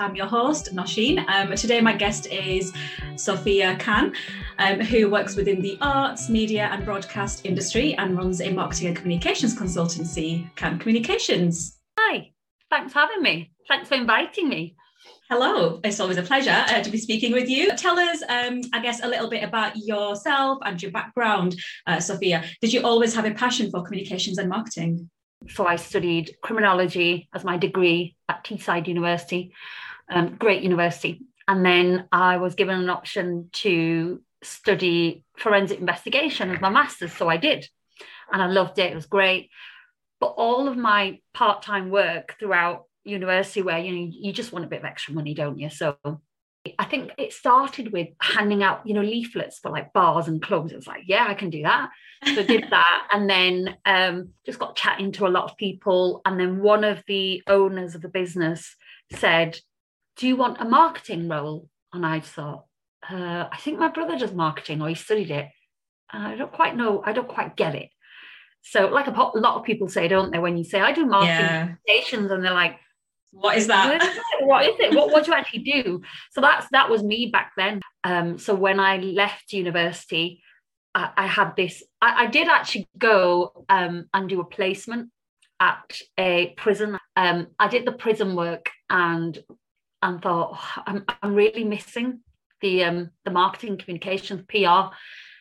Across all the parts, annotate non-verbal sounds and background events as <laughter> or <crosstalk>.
I'm your host, Nosheen. Um, today, my guest is Sofia Cann, um, who works within the arts, media, and broadcast industry and runs a marketing and communications consultancy, Cann Communications. Hi, thanks for having me. Thanks for inviting me. Hello, it's always a pleasure uh, to be speaking with you. Tell us, um, I guess, a little bit about yourself and your background, uh, Sofia. Did you always have a passion for communications and marketing? So I studied criminology as my degree at Teesside University, um, great university. And then I was given an option to study forensic investigation as my master's. So I did. And I loved it. It was great. But all of my part time work throughout university, where you know you just want a bit of extra money, don't you? So I think it started with handing out, you know, leaflets for like bars and clubs. It was like, yeah, I can do that. So did that. And then um, just got chatting to a lot of people. And then one of the owners of the business said, Do you want a marketing role? And I thought, uh, I think my brother does marketing or he studied it. And I don't quite know, I don't quite get it. So, like a, a lot of people say, don't they, when you say, I do marketing yeah. and they're like, what is that? what is it? What, what do you actually do? So that's that was me back then. Um, so when I left university, I, I had this. I, I, did actually go um, and do a placement at a prison. Um, I did the prison work and and thought oh, I'm I'm really missing the um, the marketing communications PR.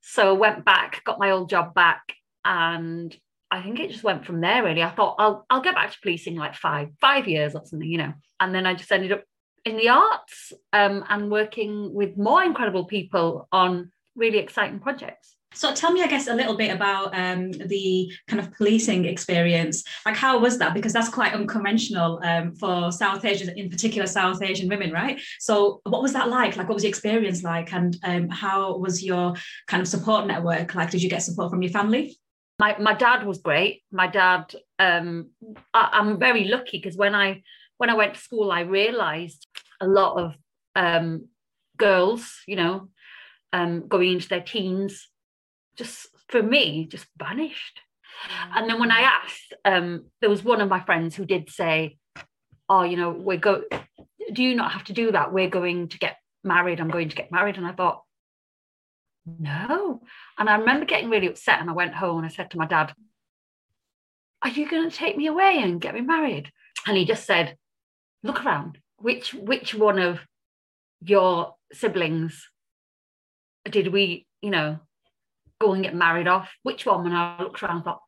So went back, got my old job back, and I think it just went from there really. I thought I'll I'll get back to policing like five five years or something, you know. And then I just ended up in the arts um, and working with more incredible people on really exciting projects. So tell me, I guess, a little bit about um, the kind of policing experience. Like, how was that? Because that's quite unconventional um, for South Asian, in particular South Asian women, right? So, what was that like? Like, what was the experience like, and um, how was your kind of support network like? Did you get support from your family? my my dad was great. My dad, um, I, am very lucky because when I when I went to school, I realised a lot of um, girls, you know, um, going into their teens, just for me, just vanished. Mm. And then when I asked, um, there was one of my friends who did say, "Oh, you know, we're go. Do you not have to do that? We're going to get married. I'm going to get married." And I thought, no. And I remember getting really upset and I went home and I said to my dad, Are you going to take me away and get me married? And he just said, Look around. Which which one of your siblings did we, you know, go and get married off? Which one? And I looked around and thought,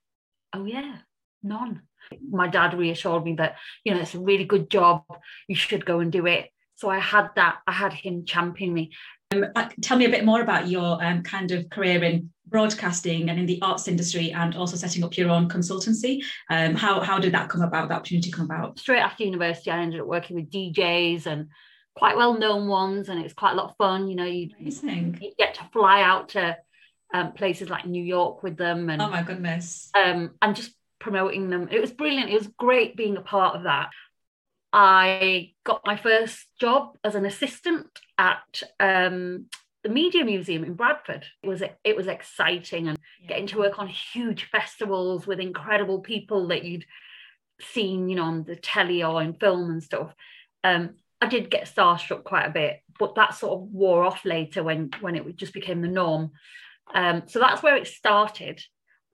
Oh yeah, none. My dad reassured me that, you know, it's a really good job. You should go and do it. So I had that, I had him championing me. Um, uh, tell me a bit more about your um, kind of career in broadcasting and in the arts industry and also setting up your own consultancy. Um, how, how did that come about, that opportunity come about? Straight after university, I ended up working with DJs and quite well known ones, and it was quite a lot of fun. You know, you, you get to fly out to um, places like New York with them. And, oh my goodness. Um, and just promoting them. It was brilliant. It was great being a part of that. I got my first job as an assistant at um, the Media Museum in Bradford. It was it was exciting and yeah. getting to work on huge festivals with incredible people that you'd seen, you know, on the telly or in film and stuff. Um, I did get starstruck quite a bit, but that sort of wore off later when when it just became the norm. Um, so that's where it started,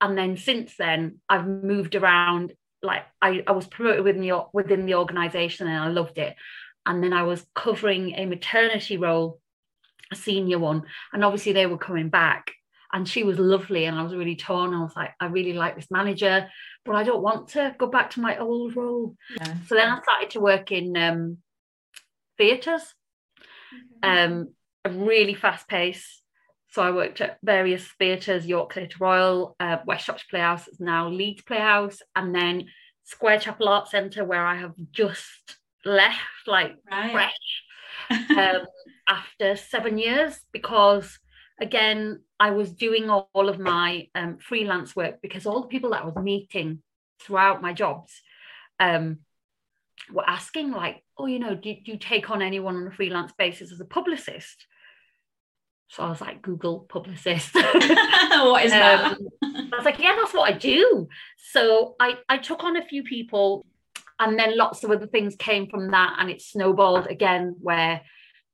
and then since then I've moved around like I, I was promoted within the within the organization and I loved it. And then I was covering a maternity role, a senior one, and obviously they were coming back. And she was lovely, and I was really torn. I was like, I really like this manager, but I don't want to go back to my old role. Yeah. So then I started to work in um, theatres, mm-hmm. um, a really fast pace. So I worked at various theatres, York Theatre Royal, uh, West Yorkshire Playhouse, is now Leeds Playhouse, and then Square Chapel Arts Centre, where I have just left, like right. fresh, <laughs> um, after seven years, because again, I was doing all, all of my um, freelance work because all the people that I was meeting throughout my jobs um, were asking, like, oh, you know, do, do you take on anyone on a freelance basis as a publicist? So I was like, Google publicist. <laughs> what is that? Um, I was like, yeah, that's what I do. So I, I took on a few people and then lots of other things came from that and it snowballed again where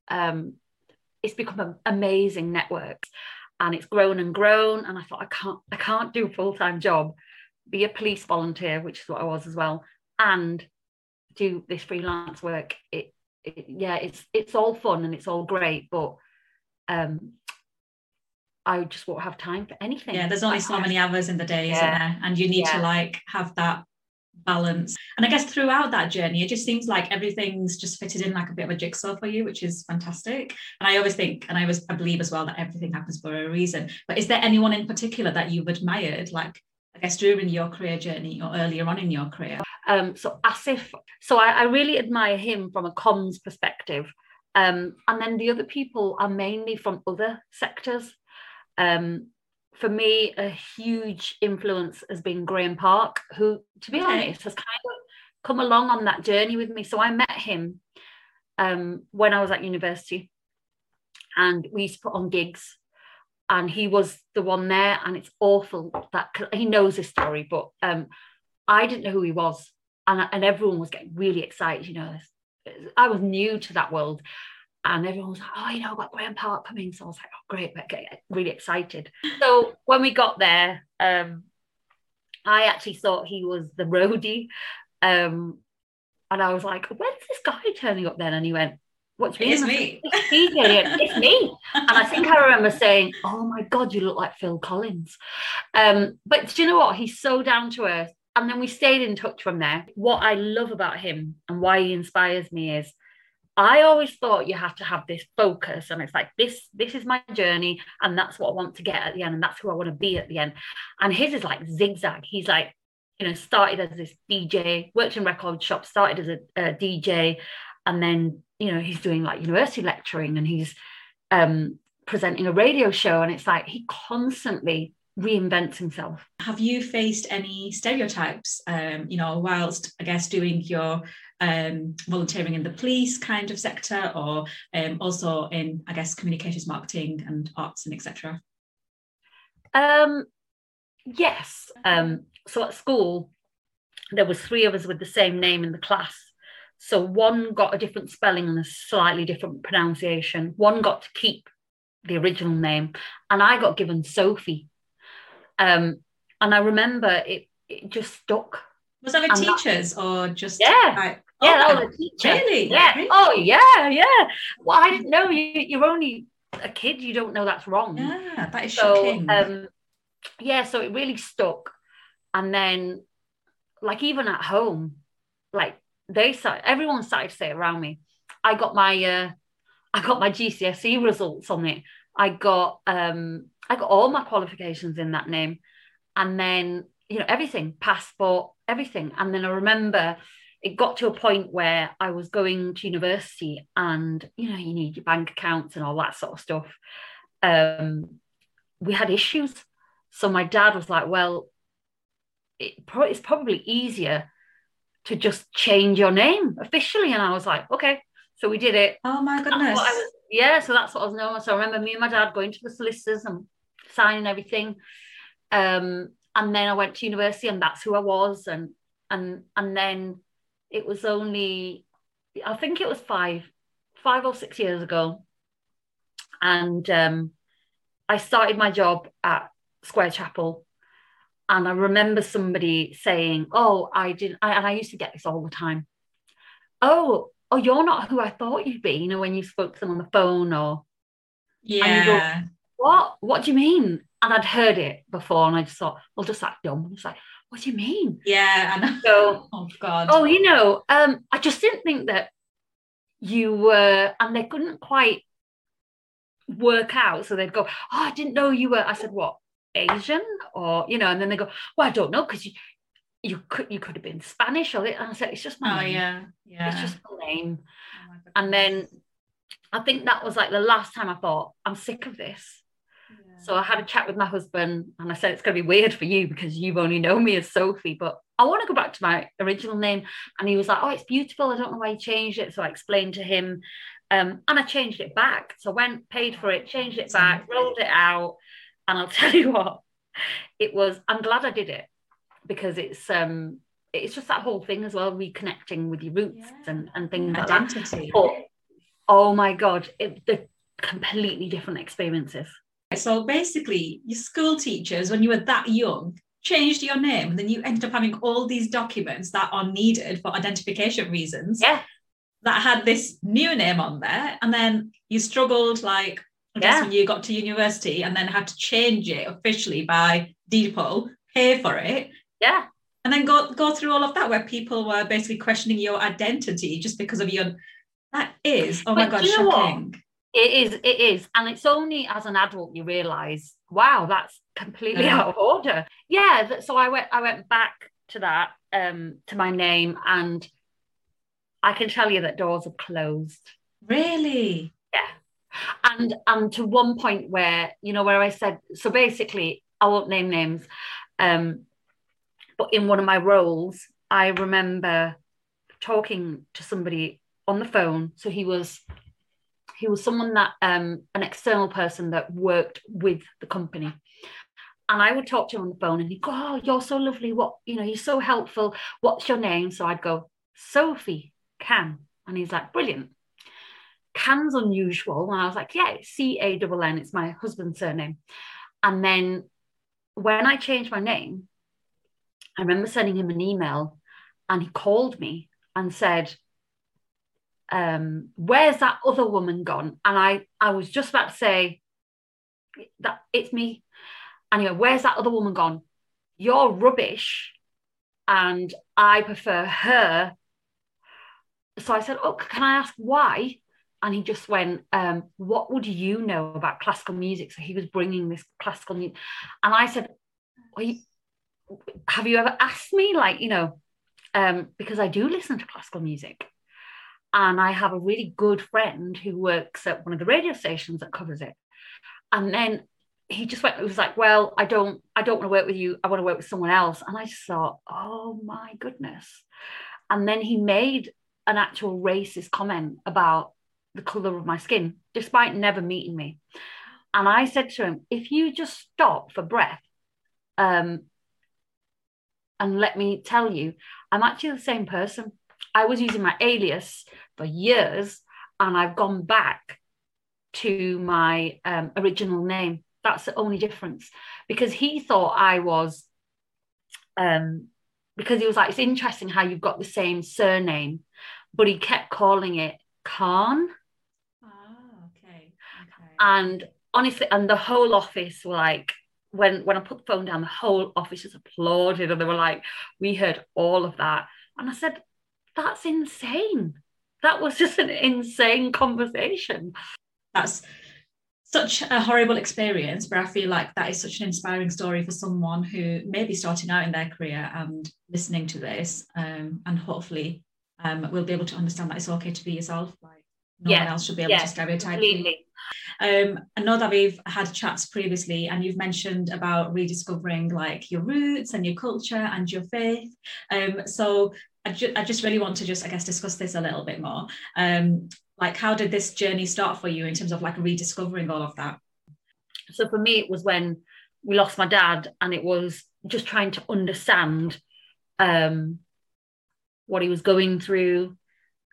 um, it's become an amazing network and it's grown and grown and i thought i can't i can't do a full-time job be a police volunteer which is what i was as well and do this freelance work it, it yeah it's it's all fun and it's all great but um I just won't have time for anything. Yeah, there's only so many hours in the day, yeah. isn't there? And you need yeah. to like have that balance. And I guess throughout that journey, it just seems like everything's just fitted in like a bit of a jigsaw for you, which is fantastic. And I always think, and I always I believe as well that everything happens for a reason. But is there anyone in particular that you've admired, like I guess during your career journey or earlier on in your career? Um, so Asif, so I, I really admire him from a comms perspective. Um, and then the other people are mainly from other sectors. Um, for me, a huge influence has been Graeme Park, who, to be honest, has kind of come along on that journey with me. So I met him um, when I was at university, and we used to put on gigs, and he was the one there. And it's awful that he knows this story, but um, I didn't know who he was, and and everyone was getting really excited. You know, I was new to that world, and everyone was like, oh, you know, I've got Graeme Park coming. So I was like, oh, great, but get really excited. So when we got there, um, I actually thought he was the roadie. Um, and I was like, when's this guy turning up then? And he went, what do you mean? It's me. it's me. And I think I remember saying, oh my God, you look like Phil Collins. Um, but do you know what? He's so down to earth. And then we stayed in touch from there. What I love about him and why he inspires me is I always thought you have to have this focus, and it's like this. This is my journey, and that's what I want to get at the end, and that's who I want to be at the end. And his is like zigzag. He's like, you know, started as this DJ, worked in record shop, started as a, a DJ, and then you know he's doing like university lecturing, and he's um, presenting a radio show, and it's like he constantly reinvents himself. Have you faced any stereotypes, um, you know, whilst I guess doing your um, volunteering in the police kind of sector or um, also in, I guess, communications marketing and arts and etc.? Um, yes. Um, so at school, there was three of us with the same name in the class. So one got a different spelling and a slightly different pronunciation. One got to keep the original name, and I got given Sophie. Um, and I remember it, it just stuck. Was that with and teachers that, or just yeah? Like, yeah, that was a teacher. Really? Yeah. Really? Oh, yeah, yeah. Well, I didn't know you. You're only a kid. You don't know that's wrong. Yeah, that is so, shocking. Um, yeah, so it really stuck. And then, like even at home, like they started, everyone started to say around me. I got my, uh, <laughs> I got my GCSE results on it. I got, um, I got all my qualifications in that name, and then you know everything, passport, everything. And then I remember it got to a point where I was going to university and you know you need your bank accounts and all that sort of stuff. Um, we had issues, so my dad was like, "Well, it pro- it's probably easier to just change your name officially," and I was like, "Okay." So we did it. Oh my goodness! Was, yeah, so that's what I was knowing. So I remember me and my dad going to the solicitors and signing everything. Um, and then I went to university, and that's who I was, and and and then it was only I think it was five five or six years ago, and um, I started my job at Square Chapel, and I remember somebody saying, "Oh, I didn't," I, and I used to get this all the time. Oh, oh, you're not who I thought you'd be. You know, when you spoke to them on the phone, or yeah, what? What do you mean? And I'd heard it before, and I just thought, well, just that dumb. It's like, what do you mean? Yeah. And so, <laughs> oh God. Oh, you know, um, I just didn't think that you were, and they couldn't quite work out. So they'd go, Oh, I didn't know you were. I said, What? Asian? Or, you know, and then they go, Well, I don't know, because you you could you could have been Spanish or and I said, It's just my oh, name. yeah. Yeah. It's just my name. Oh, my and then I think that was like the last time I thought, I'm sick of this. So I had a chat with my husband and I said, it's going to be weird for you because you've only known me as Sophie, but I want to go back to my original name. And he was like, oh, it's beautiful. I don't know why you changed it. So I explained to him um, and I changed it back. So I went, paid for it, changed it back, rolled it out. And I'll <laughs> tell you what, it was, I'm glad I did it because it's, um, it's just that whole thing as well, reconnecting with your roots Yeah. and, and things Identity. like that. But oh my God, it, they're completely different experiences. So basically, your school teachers, when you were that young, changed your name, and then you ended up having all these documents that are needed for identification reasons Yeah. that had this new name on there. And then you struggled, like, I guess Yeah. when you got to university and then had to change it officially by deed poll, pay for it, Yeah. and then go, go through all of that where people were basically questioning your identity just because of your. That is, oh my But God, do you know what? It is, it is. And it's only as an adult you realise, wow, that's completely Yeah. out of order. Yeah. So I went I went back to that, um, to my name, and I can tell you that doors are closed. Really? Yeah. And and to one point where, you know, where I said, so basically, I won't name names, um, but in one of my roles, I remember talking to somebody on the phone. So he was he was someone that um an external person that worked with the company. And I would talk to him on the phone and he'd go, Oh, you're so lovely. What, you know, you're so helpful. What's your name? So I'd go, Sophie Cann. And he's like, Brilliant. Cann's unusual. And I was like, Yeah, it's C A N N. It's my husband's surname. And then when I changed my name, I remember sending him an email and he called me and said, um, where's that other woman gone? And I, I was just about to say that it's me. Went, where's that other woman gone? You're rubbish. And I prefer her. So I said, oh, can I ask why? And he just went, um, what would you know about classical music? So he was bringing this classical music. And I said, have you ever asked me? Like, you know, um, because I do listen to classical music and I have a really good friend who works at one of the radio stations that covers it. And then he just went, it was like, well, I don't, I don't want to work with you. I want to work with someone else. And I just thought, oh my goodness. And then he made an actual racist comment about the color of my skin, despite never meeting me. And I said to him, if you just stop for breath, um, and let me tell you, I'm actually the same person. I was using my alias for years and I've gone back to my um, original name. That's the only difference because he thought I was, um, because he was like, it's interesting how you've got the same surname, but he kept calling it Khan. Ah, okay. okay. And honestly, and the whole office were like, when when I put the phone down, the whole office just applauded and they were like, we heard all of that. And I said, that's insane. That was <laughs> just an insane conversation. That's such a horrible experience, but I feel like that is such an inspiring story for someone who may be starting out in their career and listening to this. Um, and hopefully um, will be able to understand that it's okay to be yourself. Like no Yeah, one else should be able yeah, to stereotype you. Um, I know that we've had chats previously, and you've mentioned about rediscovering like your roots and your culture and your faith. Um, so I, ju- I just really want to just, I guess, discuss this a little bit more. Um, like, how did this journey start for you in terms of like rediscovering all of that? So for me, it was when we lost my dad, and it was just trying to understand um, what he was going through,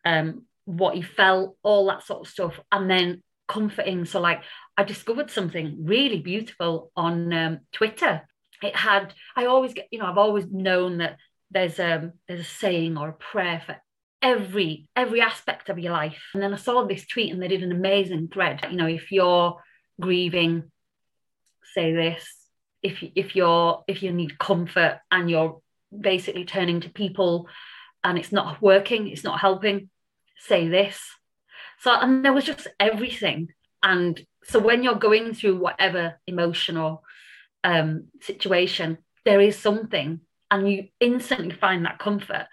um, what he felt, all that sort of stuff, and then comforting. So, like, I discovered something really beautiful on um, Twitter. It had, I always get, you know, I've always known that there's um there's a saying or a prayer for every every aspect of your life. And then I saw this tweet and they did an amazing thread. You know, if you're grieving, say this. If if you're if you need comfort and you're basically turning to people and it's not working, it's not helping, say this. So and there was just everything. And so when you're going through whatever emotional um, situation, there is something and you instantly find that comfort.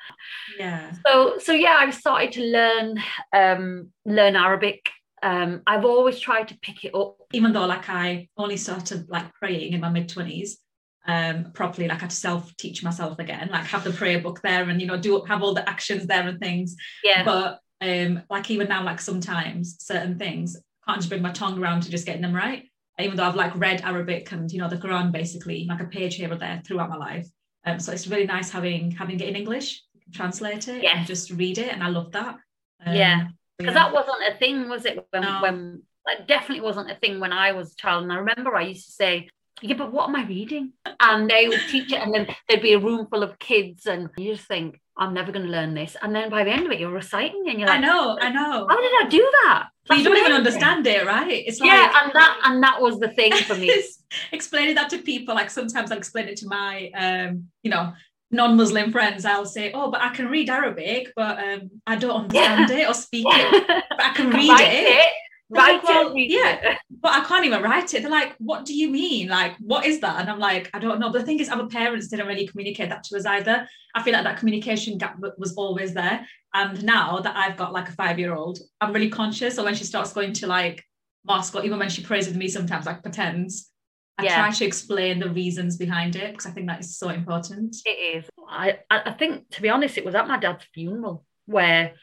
Yeah. So so yeah, I've started to learn um, learn Arabic. Um, I've always tried to pick it up. Even though like I only started like praying in my mid twenties, um, properly, like I had to self teach myself again, like have the prayer book there and you know do have all the actions there and things. Yeah, But um, like even now, like sometimes certain things I can't just bring my tongue around to just getting them right. Even though I've like read Arabic and you know the Quran basically, like a page here or there throughout my life. Um, so it's really nice having having it in English, translate it, Yes. and just read it, and I love that. Um, Yeah. because yeah. that wasn't a thing, was it? When, No. when that definitely wasn't a thing when I was a child. And I remember I used to say, "Yeah, but what am I reading?" And they would teach it, and then there'd be a room full of kids, and you just think, "I'm never going to learn this." And then by the end of it, you're reciting, and you're like, I know, I know. "How did I do that?" You don't even understand it, right? It's like Yeah, and that and that was the thing for me. <laughs> Explaining that to people like sometimes i'll explain it to my um you know non-muslim friends i'll say oh but i can read arabic but um i don't understand it or speak it <laughs> but i can read it, it. Write Like, well, it. yeah. it. <laughs> but i can't even write it they're like what do you mean like what is that and i'm like i don't know but the thing is our parents didn't really communicate that to us either i feel like that communication gap was always there and now that i've got like a five-year-old i'm really conscious so when she starts going to like mosque or even when she prays with me sometimes like pretends I Yeah. try to explain the reasons behind it because I think that is so important. It is. I I think to be honest, it was at my dad's funeral where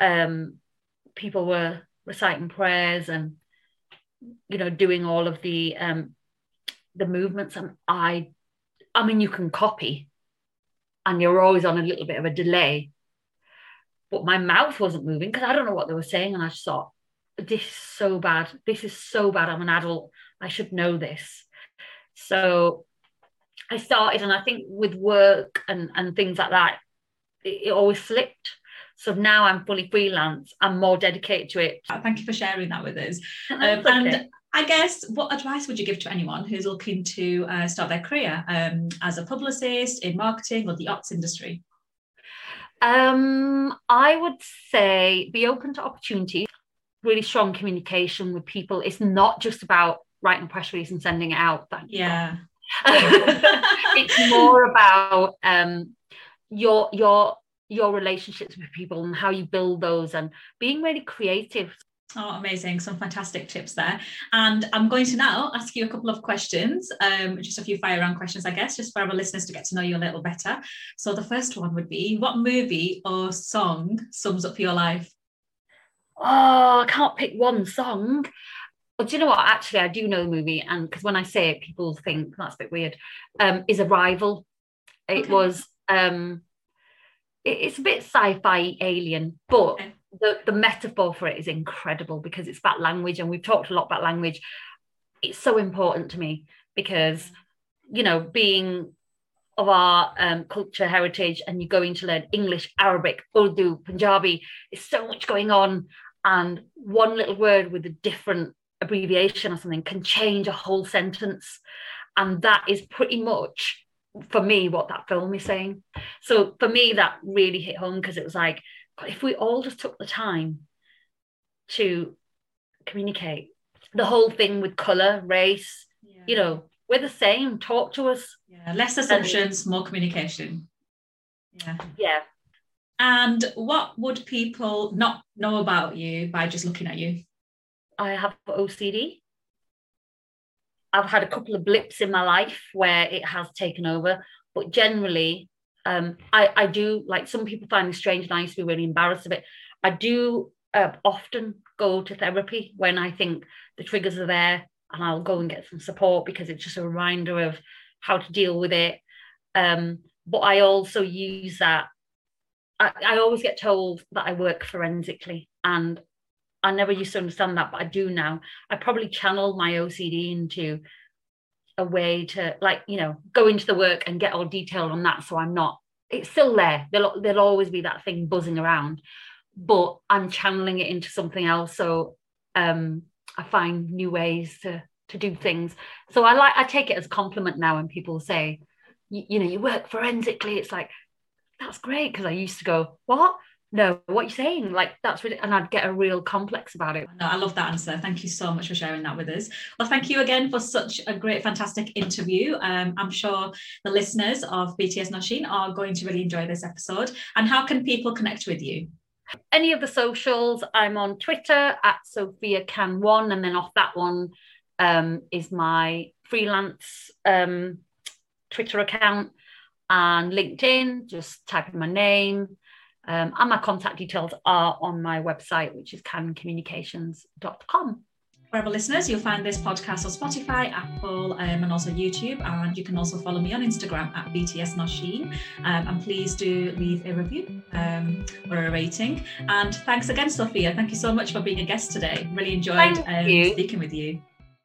um people were reciting prayers and you know doing all of the um the movements and I I mean you can copy and you're always on a little bit of a delay. But my mouth wasn't moving because I don't know what they were saying and I just thought this is so bad. This is so bad. I'm an adult. I should know this. So I started, and I think with work and, and things like that, it, it always slipped. So now I'm fully freelance. I'm more dedicated to it. Thank you for sharing that with us. Um, okay. and I guess what advice would you give to anyone who's looking to uh, start their career um, as a publicist in marketing or the arts industry? Um, I would say be open to opportunities, really strong communication with people. It's not just about writing a press release and sending it out. Thank Yeah. <laughs> it's more about um your your your relationships with people and how you build those and being really creative. Oh, amazing. Some fantastic tips there. And I'm going to now ask you a couple of questions, um, just a few fire round questions, I guess, just for our listeners to get to know you a little better. So the first one would be what movie or song sums up your life? Oh, I can't pick one song. But do you know what? Actually, I do know the movie, and because when I say it, people think that's a bit weird. Um, is Arrival. It Okay. was um, it's a bit sci-fi alien, but the the metaphor for it is incredible because it's about language, and we've talked a lot about language. It's so important to me because you know being of our um, culture heritage and you're going to learn English, Arabic, Urdu, Punjabi. There's so much going on, and one little word with a different abbreviation or something can change a whole sentence, and that is pretty much for me what that film is saying. So for me, that really hit home because it was like, God, if we all just took the time to communicate, the whole thing with color, race, Yeah. you know, we're the same. Talk to us. Yeah, less assumptions, more communication. Yeah. Yeah. And what would people not know about you by just looking at you? I have OCD. I've had a couple of blips in my life where it has taken over, but generally, um, I, I do like some people find me strange, and I used to be really embarrassed of it. I do uh, often go to therapy when I think the triggers are there, and I'll go and get some support because it's just a reminder of how to deal with it. Um, but I also use that. I, I always get told that I work forensically, and I never used to understand that, but I do now. I probably channel my OCD into a way to, like, you know, go into the work and get all detailed on that. So I'm not, it's still there. There'll, there'll always be that thing buzzing around, but I'm channeling it into something else. So um, I find new ways to to do things. So I like, I take it as a compliment now when people say, you, you know, you work forensically. It's like, that's great. Cause I used to go, what? No, what you're you saying? Like that's really, and I'd get a real complex about it. No, I love that answer. Thank you so much for sharing that with us. Well, thank you again for such a great, fantastic interview. Um, I'm sure the listeners of BTS Nosheen are going to really enjoy this episode. And how can people connect with you? Any of the socials, I'm on Twitter at Sofia Cann One, and then off that one um, is my freelance um, Twitter account and LinkedIn. Just type in my name. Um, and my contact details are on my website, which is canncommunications.com. wherever listeners, you'll find this podcast on Spotify, Apple, um, and also YouTube. And you can also follow me on Instagram at BTS Nosheen. Um, and please do leave a review um, or a rating. And thanks again, Sofia. Thank you so much for being a guest today. Really enjoyed um, speaking with you.